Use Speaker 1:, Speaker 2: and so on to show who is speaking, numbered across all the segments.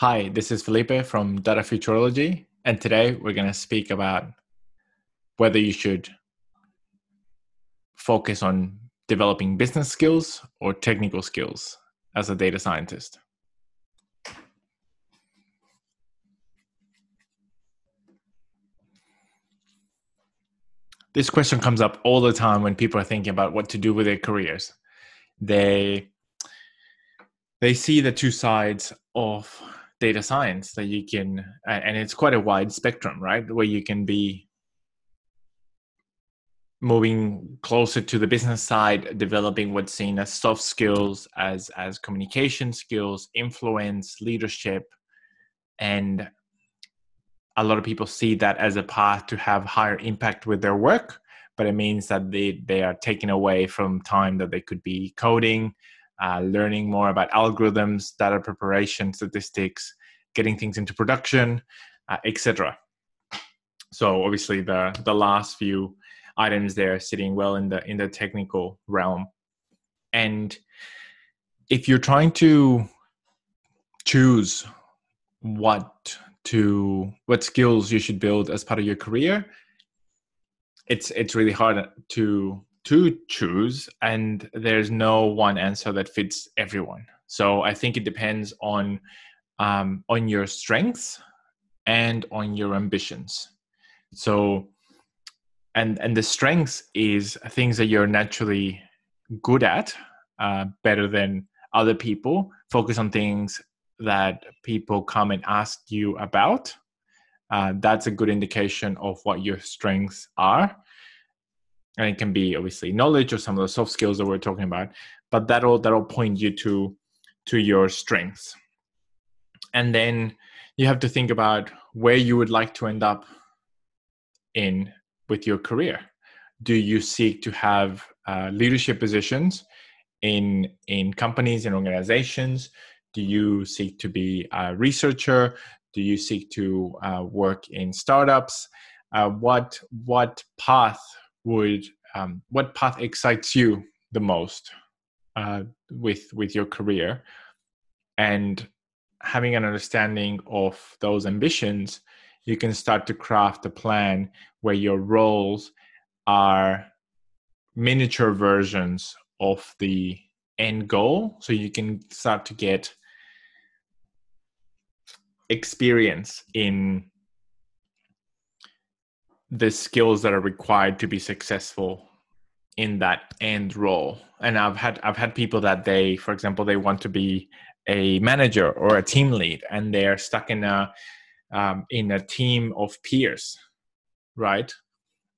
Speaker 1: Hi, this is Felipe from Data Futurology, and today we're going to speak about whether you should focus on developing business skills or technical skills as a data scientist. This question comes up all the time when people are thinking about what to do with their careers. They they see the two sides of data science that you can and it's quite a wide spectrum right? Where you can be moving closer to the business side developing what's seen as soft skills as as communication skills influence leadership and a lot of people see that as a path to have higher impact with their work but it means that they they are taken away from time that they could be coding uh, learning more about algorithms, data preparation, statistics, getting things into production, uh, etc. So obviously the the last few items there sitting well in the in the technical realm, and if you're trying to choose what to what skills you should build as part of your career it's it's really hard to to choose and there's no one answer that fits everyone. So i think it depends on um, on your strengths and on your ambitions. So and and the strengths is things that you're naturally good at uh, better than other people. Focus on things that people come and ask you about. Uh, that's a good indication of what your strengths are and it can be obviously knowledge or some of the soft skills that we're talking about but that'll that'll point you to to your strengths. And then you have to think about where you would like to end up in with your career. Do you seek to have uh, leadership positions in in companies and organizations? Do you seek to be a researcher? Do you seek to uh, work in startups? Uh, what what path would um, what path excites you the most uh, with with your career? And having an understanding of those ambitions you can start to craft a plan where your roles are miniature versions of the end goal so you can start to get experience in the skills that are required to be successful in that end role. And i've had i've had people that they for example they want to be a manager or a team lead and they're stuck in a um, in a team of peers right?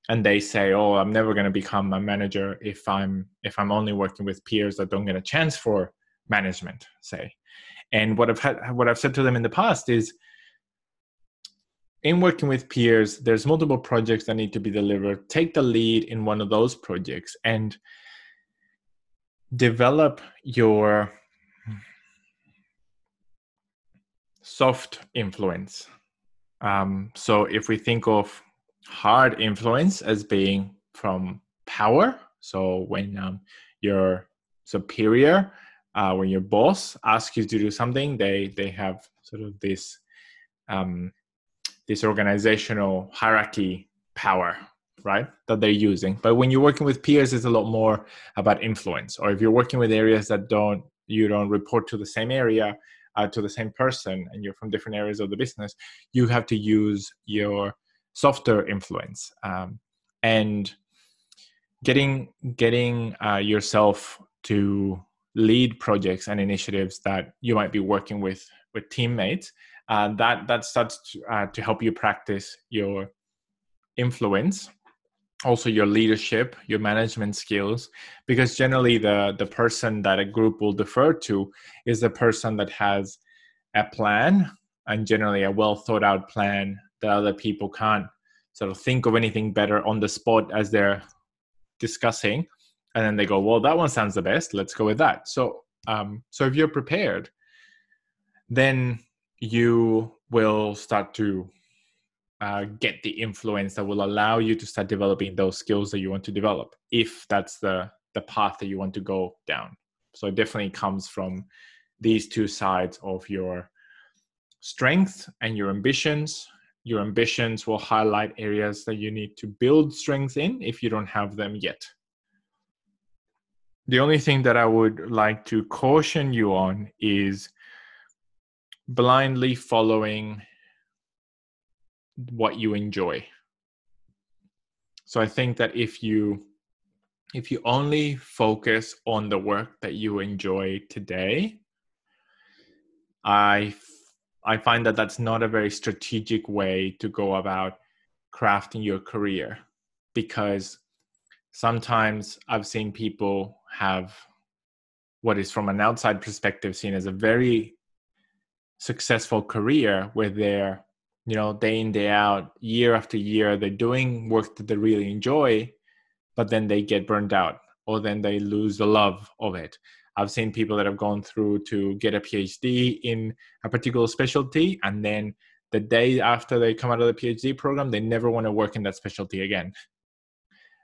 Speaker 1: And they say oh i'm never going to become a manager if i'm if i'm only working with peers that don't get a chance for management say. And what i've had what i've said to them in the past is in working with peers, there's multiple projects that need to be delivered. Take the lead in one of those projects and develop your soft influence. Um, so if we think of hard influence as being from power, so when um, your superior, uh, when your boss asks you to do something, they they have sort of this um, this organizational hierarchy power right that they're using. But when you're working with peers it's a lot more about influence. Or if you're working with areas that don't you don't report to the same area uh, to the same person and you're from different areas of the business you have to use your softer influence. Um, and getting getting uh, yourself to lead projects and initiatives that you might be working with with teammates uh, that that starts to, uh, to help you practice your influence also your leadership your management skills because generally the the person that a group will defer to is the person that has a plan and generally a well thought out plan that other people can't sort of think of anything better on the spot as they're discussing. And then they go well that one sounds the best. Let's go with that. So um so if you're prepared then you will start to uh, get the influence that will allow you to start developing those skills that you want to develop if that's the the path that you want to go down so it definitely comes from these two sides of your strength and your ambitions. Your ambitions will highlight areas that you need to build strength in if you don't have them yet. The only thing that I would like to caution you on is blindly following what you enjoy. So I think that if you if you only focus on the work that you enjoy today, I I find that that's not a very strategic way to go about crafting your career because sometimes I've seen people have what is from an outside perspective seen as a very successful career where they're you know day in day out year after year they're doing work that they really enjoy but then they get burned out or then they lose the love of it. I've seen people that have gone through to get a phd in a particular specialty and then the day after they come out of the phd program they never want to work in that specialty again.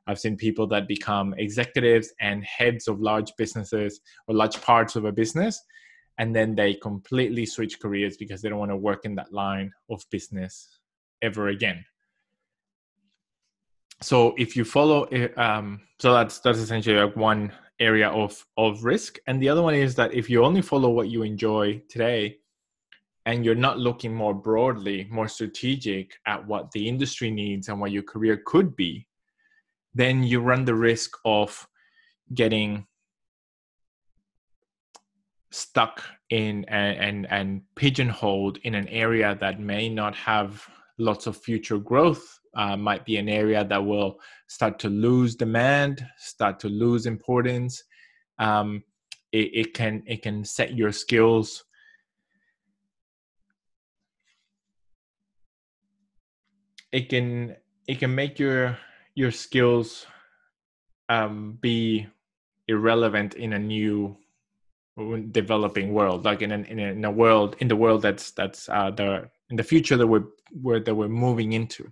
Speaker 1: I've seen people that become executives and heads of large businesses or large parts of a business and then they completely switch careers because they don't want to work in that line of business ever again. So if you follow eh, um, so that's that's essentially like one area of of risk. And the other one is that if you only follow what you enjoy today and you're not looking more broadly more strategic at what the industry needs and what your career could be then you run the risk of getting stuck in and, and, and pigeonholed in an area that may not have lots of future growth uh, might be an area that will start to lose demand start to lose importance. Um, it, it can it can set your skills it can it can make your your skills um, be irrelevant in a new developing world like in, an, in, a, in a world in the world that's that's uh, the in the future that we're where that we're moving into.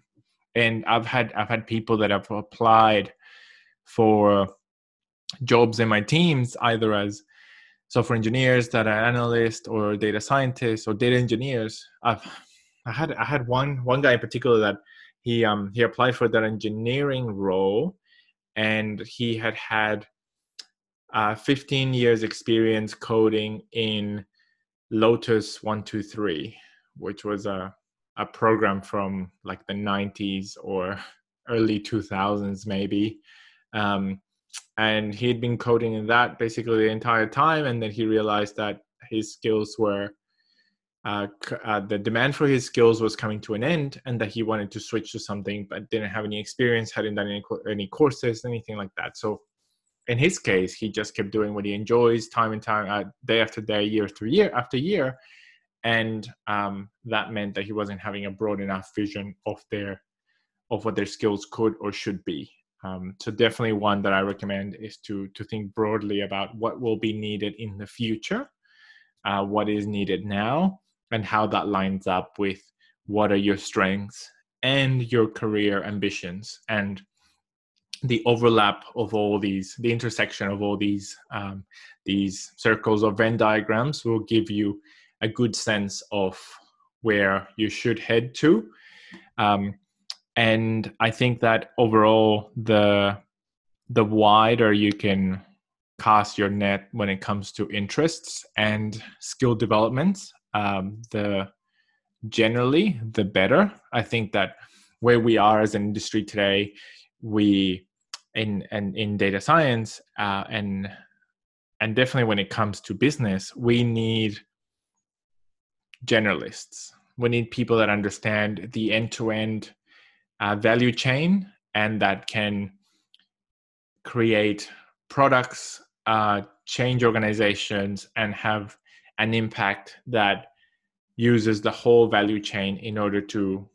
Speaker 1: And i've had i've had people that have applied for jobs in my teams either as software engineers data analysts or data scientists or data engineers. I've i had i had one one guy in particular that he um he applied for that engineering role and he had had uh, 15 years experience coding in Lotus 123, which was a, a program from like the 90s or early 2000s, maybe. Um, and he'd been coding in that basically the entire time. And then he realized that his skills were, uh, uh, the demand for his skills was coming to an end and that he wanted to switch to something, but didn't have any experience, hadn't done any, any courses, anything like that. So in his case, he just kept doing what he enjoys, time and time, uh, day after day, year after year after year, and um, that meant that he wasn't having a broad enough vision of their of what their skills could or should be. Um, so definitely one that I recommend is to to think broadly about what will be needed in the future, uh, what is needed now, and how that lines up with what are your strengths and your career ambitions and the overlap of all these, the intersection of all these um, these circles or Venn diagrams will give you a good sense of where you should head to. Um, and I think that overall, the the wider you can cast your net when it comes to interests and skill development, um, the generally the better. I think that where we are as an industry today, we in and in data science uh, and and definitely when it comes to business we need generalists. We need people that understand the end-to-end uh, value chain and that can create products uh, change organizations and have an impact that uses the whole value chain in order to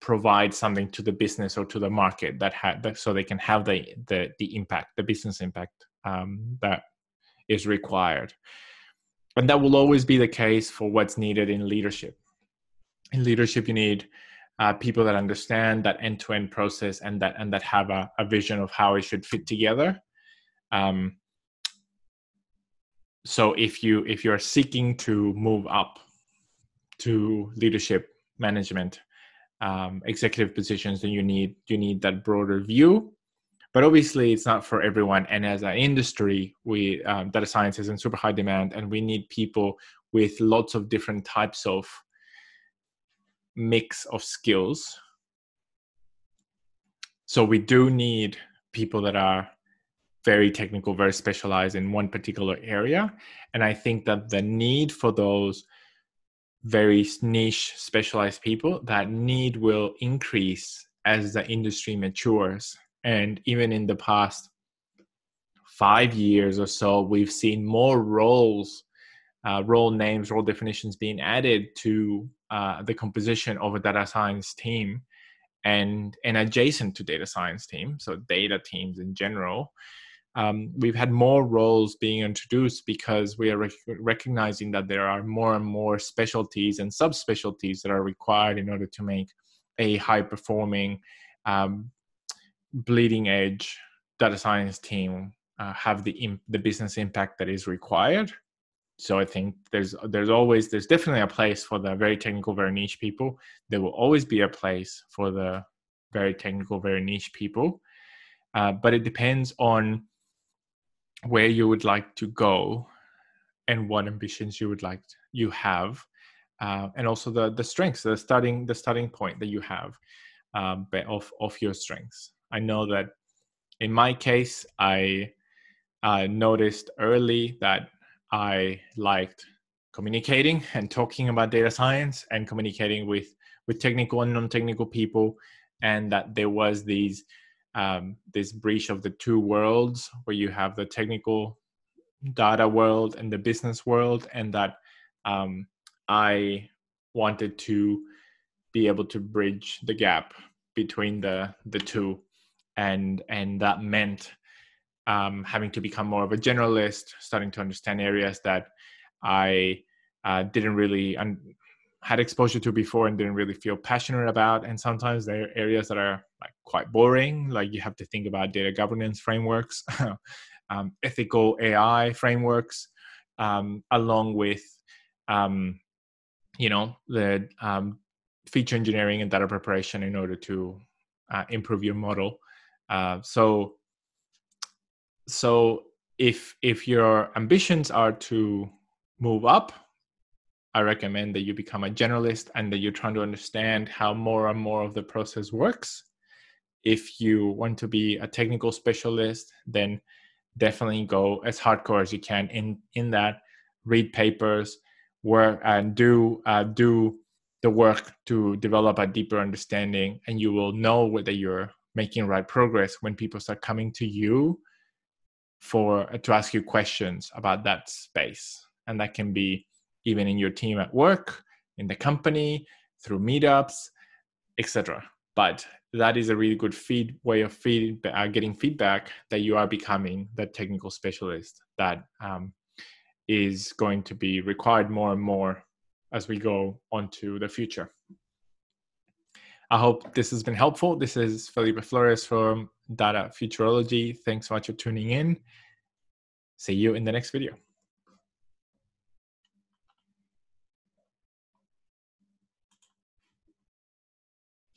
Speaker 1: provide something to the business or to the market that had that, so they can have the the, the impact the business impact um, that is required. And that will always be the case for what's needed in leadership. In leadership you need uh, people that understand that end-to-end process and that and that have a, a vision of how it should fit together. Um, so if you if you're seeking to move up to leadership management um, executive positions then you need you need that broader view. But obviously it's not for everyone. And as an industry we um, data science is in super high demand and we need people with lots of different types of mix of skills. So we do need people that are very technical very specialized in one particular area. And i think that the need for those very niche specialized people that need will increase as the industry matures. And even in the past five years or so we've seen more roles uh, role names role definitions being added to uh, the composition of a data science team and and adjacent to data science team so data teams in general um, we've had more roles being introduced because we are rec- recognizing that there are more and more specialties and subspecialties that are required in order to make a high performing um, bleeding edge data science team uh, have the imp- the business impact that is required. So i think there's there's always there's definitely a place for the very technical very niche people. There will always be a place for the very technical very niche people. Uh, but it depends on where you would like to go and what ambitions you would like to, you have uh, and also the the strengths the starting the starting point that you have um, of of your strengths. I know that in my case i uh, noticed early that i liked communicating and talking about data science and communicating with with technical and non-technical people and that there was these um, this breach of the two worlds where you have the technical data world and the business world and that um, i wanted to be able to bridge the gap between the the two. And and that meant um, having to become more of a generalist starting to understand areas that i uh, didn't really un- had exposure to before and didn't really feel passionate about and sometimes there are areas that are like quite boring like you have to think about data governance frameworks um, ethical ai frameworks um, along with um, you know the um, feature engineering and data preparation in order to uh, improve your model. Uh, so so if if your ambitions are to move up I recommend that you become a generalist and that you're trying to understand how more and more of the process works. If you want to be a technical specialist, then definitely go as hardcore as you can in in that. Read papers, work and do uh, do the work to develop a deeper understanding, and you will know whether you're making right progress when people start coming to you for to ask you questions about that space, and that can be even in your team at work, in the company, through meetups, etc. But that is a really good feed way of feed, uh, getting feedback that you are becoming the technical specialist that um, is going to be required more and more as we go on to the future. I hope this has been helpful. This is Felipe Flores from Data Futurology. Thanks so much for tuning in. See you in the next video.